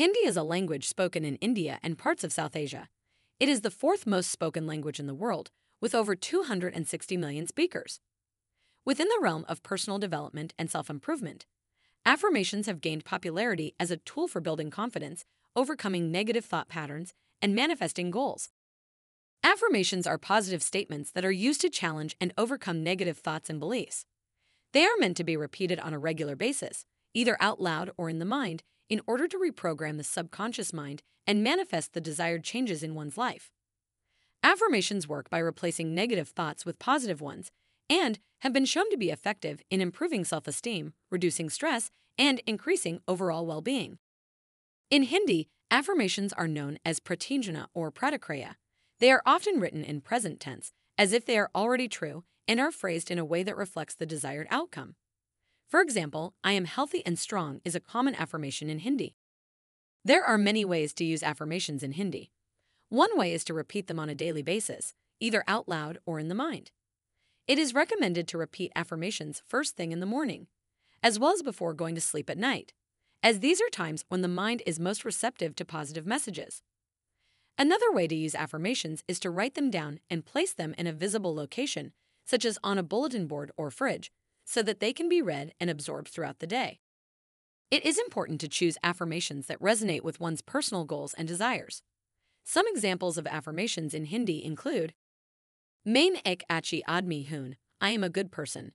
Hindi is a language spoken in India and parts of South Asia. It is the fourth most spoken language in the world, with over 260 million speakers. Within the realm of personal development and self improvement, affirmations have gained popularity as a tool for building confidence, overcoming negative thought patterns, and manifesting goals. Affirmations are positive statements that are used to challenge and overcome negative thoughts and beliefs. They are meant to be repeated on a regular basis, either out loud or in the mind, in order to reprogram the subconscious mind and manifest the desired changes in one's life. Affirmations work by replacing negative thoughts with positive ones and have been shown to be effective in improving self esteem, reducing stress, and increasing overall well being. In Hindi, affirmations are known as pratinjana or pratikriya. They are often written in present tense, as if they are already true, and are phrased in a way that reflects the desired outcome. For example, I am healthy and strong is a common affirmation in Hindi. There are many ways to use affirmations in Hindi. One way is to repeat them on a daily basis, either out loud or in the mind. It is recommended to repeat affirmations first thing in the morning, as well as before going to sleep at night, as these are times when the mind is most receptive to positive messages. Another way to use affirmations is to write them down and place them in a visible location, such as on a bulletin board or fridge, so that they can be read and absorbed throughout the day. It is important to choose affirmations that resonate with one's personal goals and desires. Some examples of affirmations in Hindi include Main ek achi admi hoon, I am a good person.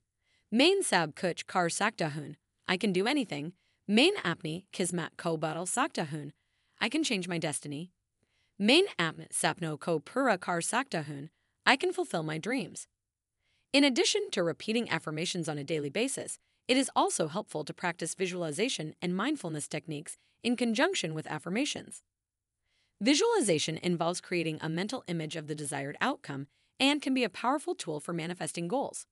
Main sab kuch kar sakta hoon, I can do anything. Main apni kismat ko badal sakta hoon, I can change my destiny. Main apn sapno ko pura kar sakta hoon, I can fulfill my dreams. In addition to repeating affirmations on a daily basis, it is also helpful to practice visualization and mindfulness techniques in conjunction with affirmations. Visualization involves creating a mental image of the desired outcome and can be a powerful tool for manifesting goals.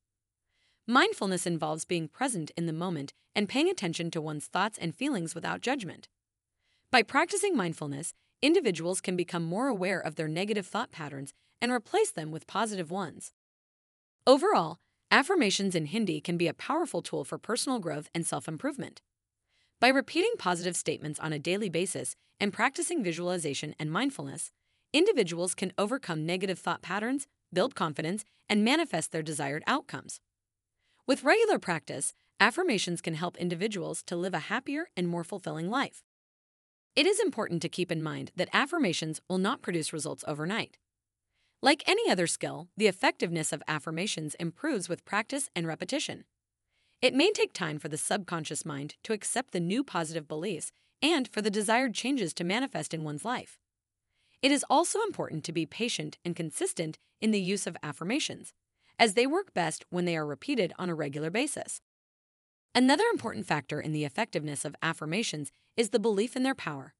Mindfulness involves being present in the moment and paying attention to one's thoughts and feelings without judgment. By practicing mindfulness, individuals can become more aware of their negative thought patterns and replace them with positive ones. Overall, affirmations in Hindi can be a powerful tool for personal growth and self improvement. By repeating positive statements on a daily basis and practicing visualization and mindfulness, individuals can overcome negative thought patterns, build confidence, and manifest their desired outcomes. With regular practice, affirmations can help individuals to live a happier and more fulfilling life. It is important to keep in mind that affirmations will not produce results overnight. Like any other skill, the effectiveness of affirmations improves with practice and repetition. It may take time for the subconscious mind to accept the new positive beliefs and for the desired changes to manifest in one's life. It is also important to be patient and consistent in the use of affirmations, as they work best when they are repeated on a regular basis. Another important factor in the effectiveness of affirmations is the belief in their power.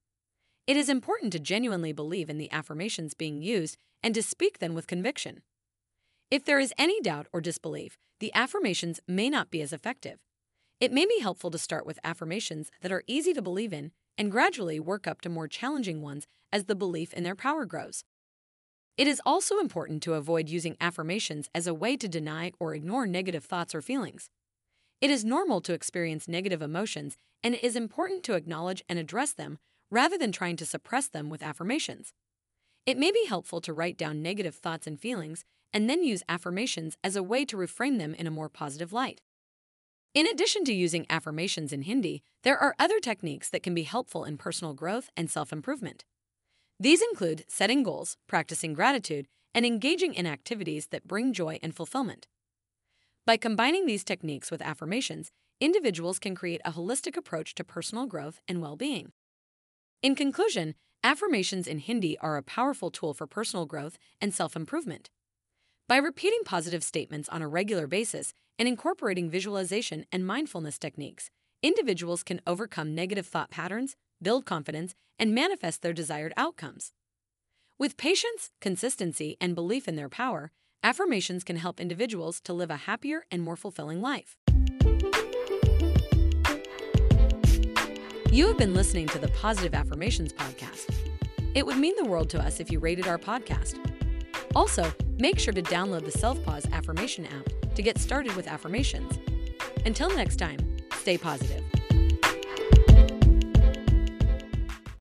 It is important to genuinely believe in the affirmations being used and to speak them with conviction. If there is any doubt or disbelief, the affirmations may not be as effective. It may be helpful to start with affirmations that are easy to believe in and gradually work up to more challenging ones as the belief in their power grows. It is also important to avoid using affirmations as a way to deny or ignore negative thoughts or feelings. It is normal to experience negative emotions, and it is important to acknowledge and address them rather than trying to suppress them with affirmations. It may be helpful to write down negative thoughts and feelings and then use affirmations as a way to reframe them in a more positive light. In addition to using affirmations in Hindi, there are other techniques that can be helpful in personal growth and self improvement. These include setting goals, practicing gratitude, and engaging in activities that bring joy and fulfillment. By combining these techniques with affirmations, individuals can create a holistic approach to personal growth and well being. In conclusion, affirmations in Hindi are a powerful tool for personal growth and self improvement. By repeating positive statements on a regular basis and incorporating visualization and mindfulness techniques, individuals can overcome negative thought patterns, build confidence, and manifest their desired outcomes. With patience, consistency, and belief in their power, affirmations can help individuals to live a happier and more fulfilling life. You have been listening to the Positive Affirmations Podcast. It would mean the world to us if you rated our podcast. Also, make sure to download the Self Pause Affirmation app to get started with affirmations. Until next time, stay positive.